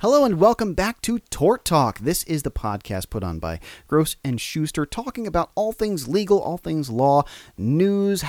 Hello and welcome back to Tort Talk. This is the podcast put on by Gross and Schuster, talking about all things legal, all things law, news,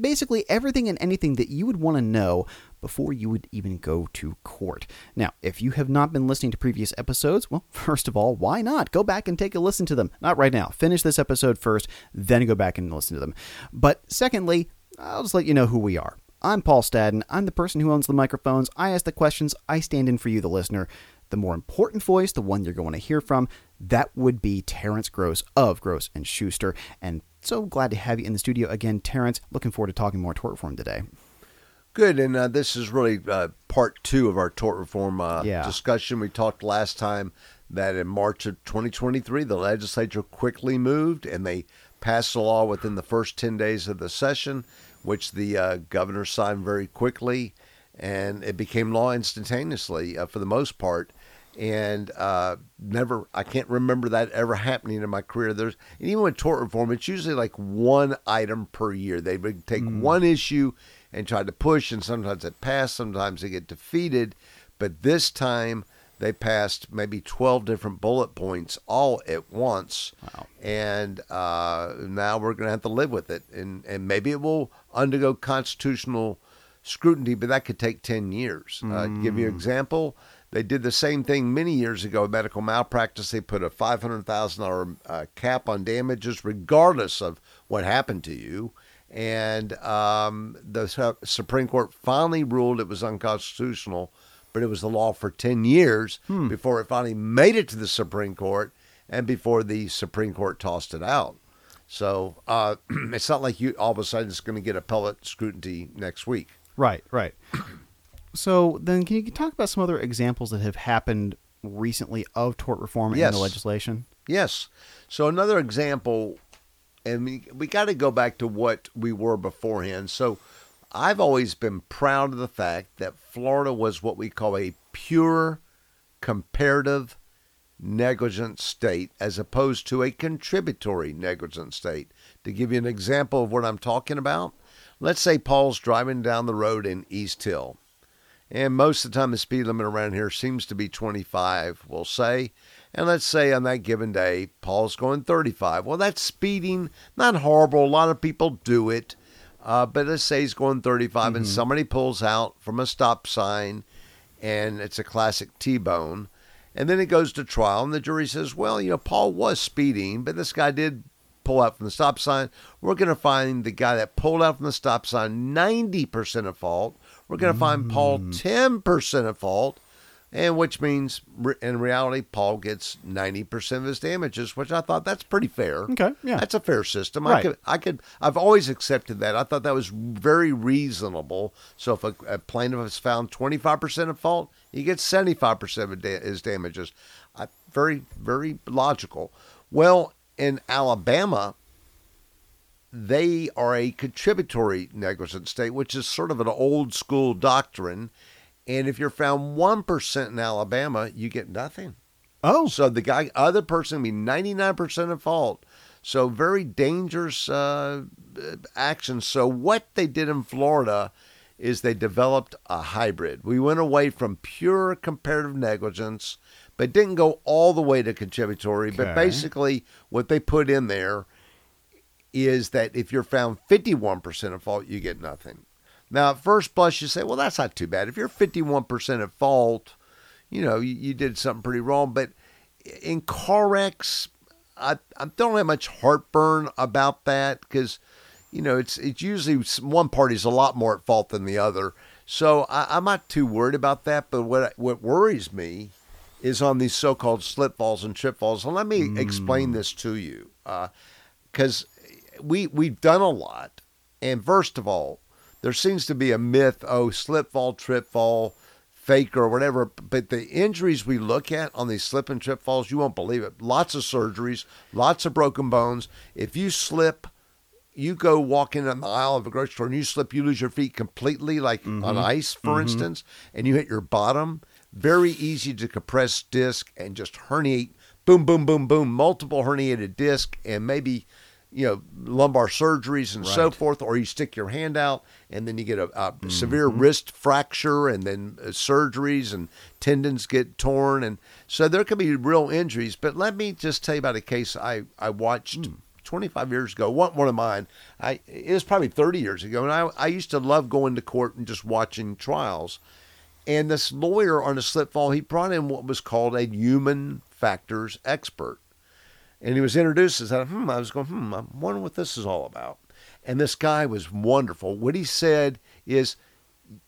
basically everything and anything that you would want to know before you would even go to court. Now, if you have not been listening to previous episodes, well, first of all, why not? Go back and take a listen to them. Not right now. Finish this episode first, then go back and listen to them. But secondly, I'll just let you know who we are. I'm Paul Stadden. I'm the person who owns the microphones. I ask the questions. I stand in for you, the listener. The more important voice, the one you're going to hear from, that would be Terence Gross of Gross and Schuster. And so glad to have you in the studio again, Terence. Looking forward to talking more tort reform today. Good, and uh, this is really uh, part two of our tort reform uh, Yeah. discussion. We talked last time that in March of 2023, the legislature quickly moved and they passed a law within the first 10 days of the session, which the uh, governor signed very quickly, and it became law instantaneously uh, for the most part. And uh, never, I can't remember that ever happening in my career. There's, and even with tort reform, it's usually like one item per year. They would take one issue and try to push, and sometimes it passed, sometimes they get defeated. But this time, they passed maybe 12 different bullet points all at once. Wow. And uh, now we're going to have to live with it. And, and maybe it will undergo constitutional scrutiny, but that could take 10 years. Uh, to give you an example, they did the same thing many years ago in medical malpractice. They put a $500,000 uh, cap on damages, regardless of what happened to you. And um, the Su- Supreme Court finally ruled it was unconstitutional, but it was the law for 10 years before it finally made it to the Supreme Court and before the Supreme Court tossed it out. So uh, it's not like you all of a sudden it's going to get appellate scrutiny next week. Right, right. So then, can you talk about some other examples that have happened recently of tort reform in the legislation? Yes. So another example, and we, we got to go back to what we were beforehand. So I've always been proud of the fact that Florida was what we call a pure comparative negligent state as opposed to a contributory negligent state. To give you an example of what I'm talking about, let's say Paul's driving down the road in East Hill. And most of the time, the speed limit around here seems to be 25, we'll say. And let's say on that given day, Paul's going 35. Well, that's speeding, not horrible. A lot of people do it. Uh, but let's say he's going 35 and somebody pulls out from a stop sign and it's a classic T bone. And then it goes to trial, and the jury says, well, you know, Paul was speeding, but this guy did pull out from the stop sign. We're going to find the guy that pulled out from the stop sign 90% at fault. We're going to find Paul mm. 10% at fault, and which means in reality, Paul gets 90% of his damages, which I thought that's pretty fair. Okay, yeah. That's a fair system. I Right. could, I could, I've always accepted that. I thought that was very reasonable. So if a, a plaintiff is found 25% at fault, he gets 75% of da- his damages. I, very, very logical. Well, in Alabama, they are a contributory negligent state, which is sort of an old school doctrine. And if you're found 1% in Alabama, you get nothing. Oh, So the guy, other person, be 99% at fault. So very dangerous uh, action. So what they did in Florida is they developed a hybrid. We went away from pure comparative negligence, but didn't go all the way to contributory. But basically, what they put in there is that if you're found 51% at fault, you get nothing. Now, at first blush, you say, well, that's not too bad. If you're 51% at fault, you know, you, you did something pretty wrong. But in car wrecks, I, I don't have much heartburn about that because, you know, it's it's usually one party's a lot more at fault than the other. So I, I'm not too worried about that. But what what worries me is on these so-called slip falls and trip falls. And let me explain mm. this to you, uh, because we we've done a lot. And first of all, there seems to be a myth: oh, slip fall, trip fall, fake or whatever. But the injuries we look at on these slip and trip falls, you won't believe it. Lots of surgeries, lots of broken bones. If you slip, you go walking on the aisle of a grocery store and you slip, you lose your feet completely, like on mm-hmm. ice, for mm-hmm. instance, and you hit your bottom. Very easy to compress disc and just herniate. Boom, boom, boom, boom. Multiple herniated disc and maybe you know lumbar surgeries and so forth, or you stick your hand out and then you get a, a Mm-hmm. severe wrist fracture and then uh, surgeries and tendons get torn, and so there can be real injuries. But let me just tell you about a case I I watched. Hmm. 25 years ago, one, one of mine, I, it was probably 30 years ago, and I, I used to love going to court and just watching trials. And this lawyer on a slip fall, he brought in what was called a human factors expert. And he was introduced as, hmm, I was going, hmm, I'm wondering what this is all about. And this guy was wonderful. What he said is,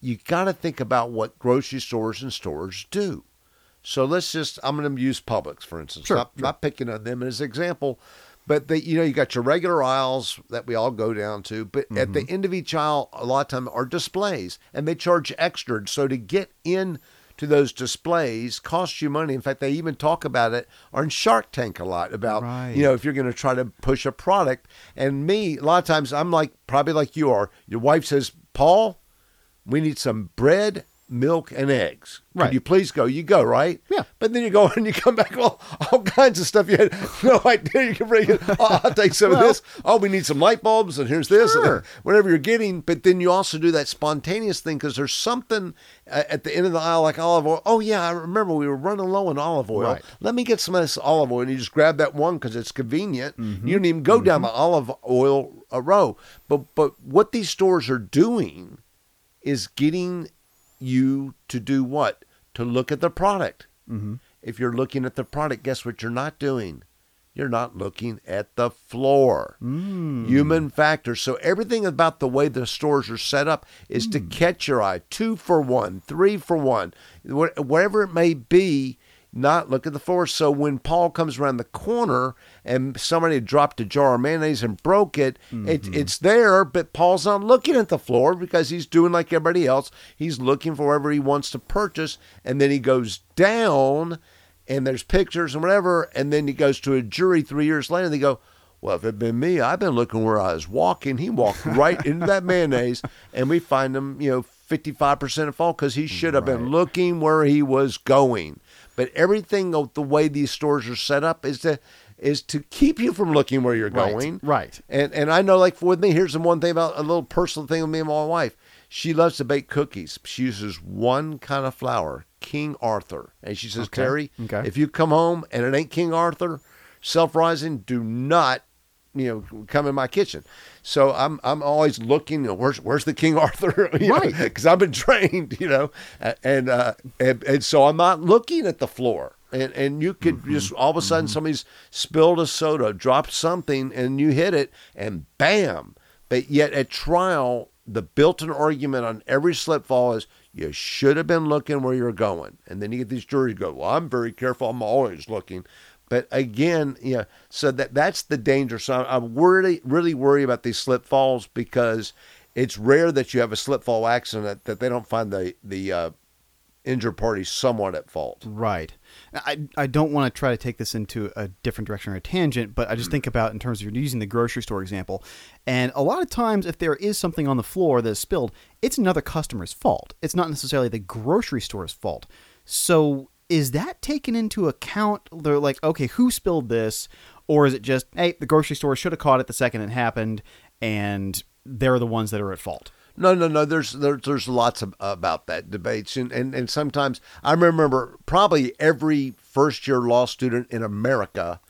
you got to think about what grocery stores and stores do. So let's just, I'm going to use Publix, for instance. Sure, not, sure. not picking on them as an example, but they, you know, you got your regular aisles that we all go down to, but at the end of each aisle, a lot of time are displays, and they charge extra. So to get in to those displays costs you money. In fact, they even talk about it on Shark Tank a lot about, Right. you know, if you're going to try to push a product. And me, a lot of times, I'm like probably like you are. Your wife says, "Paul, we need some bread." Milk and eggs. Could you please go? You go, right? Yeah. But then you go and you come back, well, kinds of stuff you had no idea you could bring it. Oh, I'll take some of this. Oh, we need some light bulbs, and here's this, and Sure. whatever you're getting. But then you also do that spontaneous thing because there's something uh, at the end of the aisle like olive oil. Oh, yeah, I remember we were running low on olive oil. Right. Let me get some of this olive oil. And you just grab that one because it's convenient. Mm-hmm. You don't even go down the olive oil uh, row. But, but what these stores are doing is getting you to do what? To look at the product. Mm-hmm. If you're looking at the product, guess what you're not doing? You're not looking at the floor. Mm. Human factors. So everything about the way the stores are set up is to catch your eye. Two for one, three for one, whatever it may be. Not look at the floor. So when Paul comes around the corner and somebody dropped a jar of mayonnaise and broke it, it mm-hmm. it's there, but Paul's not looking at the floor because he's doing like everybody else. He's looking for whatever he wants to purchase, and then he goes down and there's pictures and whatever, and then he goes to a jury three years later. And they go, "Well, if it had been me, I've been looking where I was walking. He walked right into that mayonnaise, and we find him, you know, fifty-five percent at fault because he should have been looking where he was going. But everything the way these stores are set up is to is to keep you from looking where you're Right, going. right. And and I know, like with me, here's the one thing about a little personal thing with me and my wife. She loves to bake cookies. She uses one kind of flour, King Arthur. And she says, Okay, Terry, okay. if you come home and it ain't King Arthur, self rising, do not, you know, come in my kitchen. So I'm I'm always looking. You know, where's where's the King Arthur? Right. Because I've been trained. You know, and uh, and and so I'm not looking at the floor. And and you could Mm-hmm. just all of a sudden somebody's spilled a soda, dropped something, and you hit it, and bam. But yet at trial, the built-in argument on every slip fall is you should have been looking where you're going. And then you get these juries go, well, I'm very careful. I'm always looking. But again, yeah, so that that's the danger. So I'm really, really worried about these slip falls because it's rare that you have a slip fall accident that they don't find the the uh, injured party somewhat at fault. Right. I, I don't want to try to take this into a different direction or a tangent, but I just think about in terms of you're using the grocery store example. And a lot of times, if there is something on the floor that is spilled, it's another customer's fault. It's not necessarily the grocery store's fault. So is that taken into account? They're like, okay, who spilled this? Or is it just, hey, the grocery store should have caught it the second it happened, and they're the ones that are at fault? No, no, no. There's there, there's lots of, about that debates, and, and and sometimes I remember probably every first year law student in America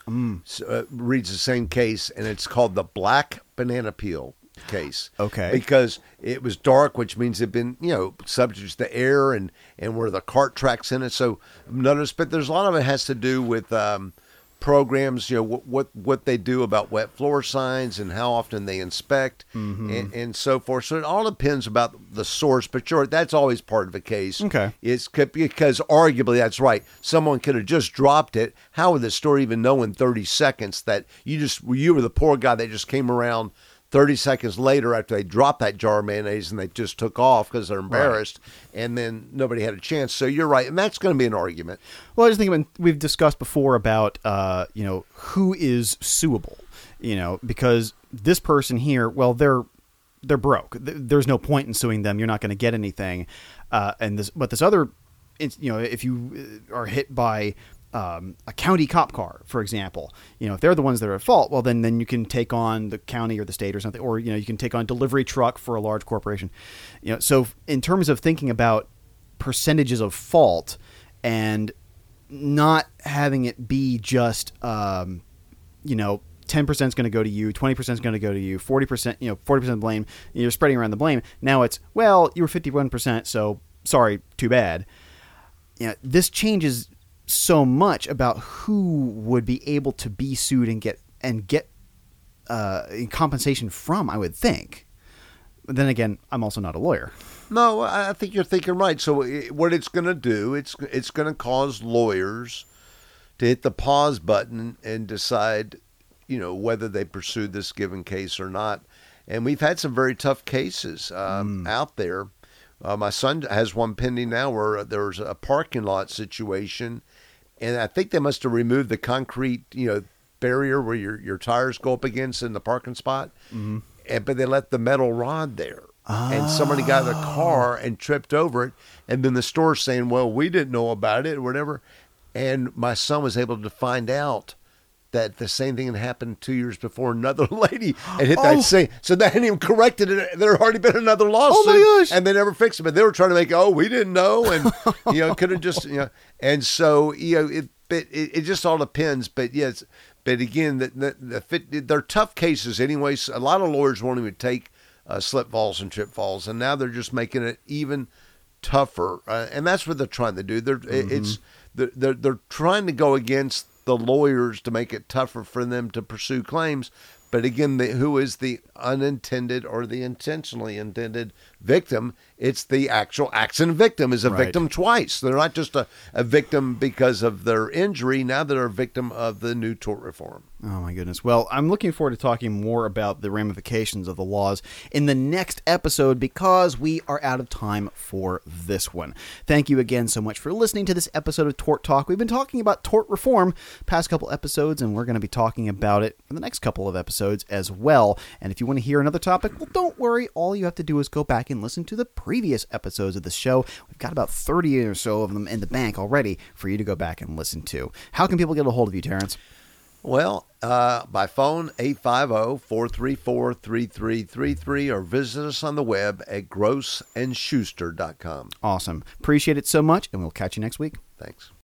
s- uh, reads the same case, and it's called the Black Banana Peel case. Okay. because it was dark, which means it'd been you know subject to air and and where the cart tracks in it. So notice, but there's a lot of it has to do with. Um, programs you know what, what what they do about wet floor signs and how often they inspect mm-hmm. and, and so forth. So it all depends about the source but sure that's always part of a case. Okay. it's because arguably that's right someone could have just dropped it. How would the store even know in 30 seconds that you just you were the poor guy that just came around 30 seconds later after they dropped that jar of mayonnaise and they just took off because they're embarrassed and then nobody had a chance so you're right and that's going to be an argument Well, I just think when we've discussed before about uh, you know who is suable, you know, because this person here, well, they're they're broke. There's no point in suing them. You're not going to get anything. Uh, and this, but this other, you know, if you uh, are hit by um, a county cop car, for example, you know, if they're the ones that are at fault, well, then then you can take on the county or the state or something, or you know, you can take on delivery truck for a large corporation. You know, so in terms of thinking about percentages of fault and not having it be just, um, you know, 10% is going to go to you, 20% is going to go to you, 40%, you know, 40% blame, you're spreading around the blame. Now it's, well, you were 51%, so sorry, too bad. You know, this changes so much about who would be able to be sued and get and get uh, compensation from. I would think. But then again, I'm also not a lawyer. No, I think you're thinking right. So what it's going to do, it's it's going to cause lawyers to hit the pause button and decide, you know, whether they pursue this given case or not. And we've had some very tough cases um, mm. out there. Uh, my son has one pending now where there's a parking lot situation and I think they must have removed the concrete, you know, barrier where your your tires go up against in the parking spot, mm-hmm. and but they left the metal rod there. Oh. And somebody got in the car and tripped over it, and then the store saying, "Well, we didn't know about it, or whatever." And my son was able to find out that the same thing had happened two years before. Another lady and hit that oh. same. So they hadn't even corrected it. There had already been another lawsuit. Oh my gosh! And they never fixed it. But they were trying to make. Oh, we didn't know, and you know, could have just you know. And so you know, it, it it just all depends. But yes, but again, the, the, the fit, they're tough cases anyways. A lot of lawyers won't even take uh, slip falls and trip falls, and now they're just making it even tougher. Uh, and that's what they're trying to do. They're mm-hmm. it's they're, they're they're trying to go against the lawyers to make it tougher for them to pursue claims. But again, the, who is the unintended or the intentionally intended victim? It's the actual accident victim is a right. victim twice. They're not just a, a victim because of their injury. Now they're a victim of the new tort reform. Oh my goodness. Well, I'm looking forward to talking more about the ramifications of the laws in the next episode because we are out of time for this one. Thank you again so much for listening to this episode of Tort Talk. We've been talking about tort reform past couple episodes and we're going to be talking about it in the next couple of episodes as well. And if you want to hear another topic, well don't worry, all you have to do is go back and listen to the previous episodes of the show. We've got about 30 or so of them in the bank already for you to go back and listen to. How can people get a hold of you, Terence? Well, uh, by phone, 850-434-3333, or visit us on the web at grossandschuster.com. Awesome. Appreciate it so much, and we'll catch you next week. Thanks.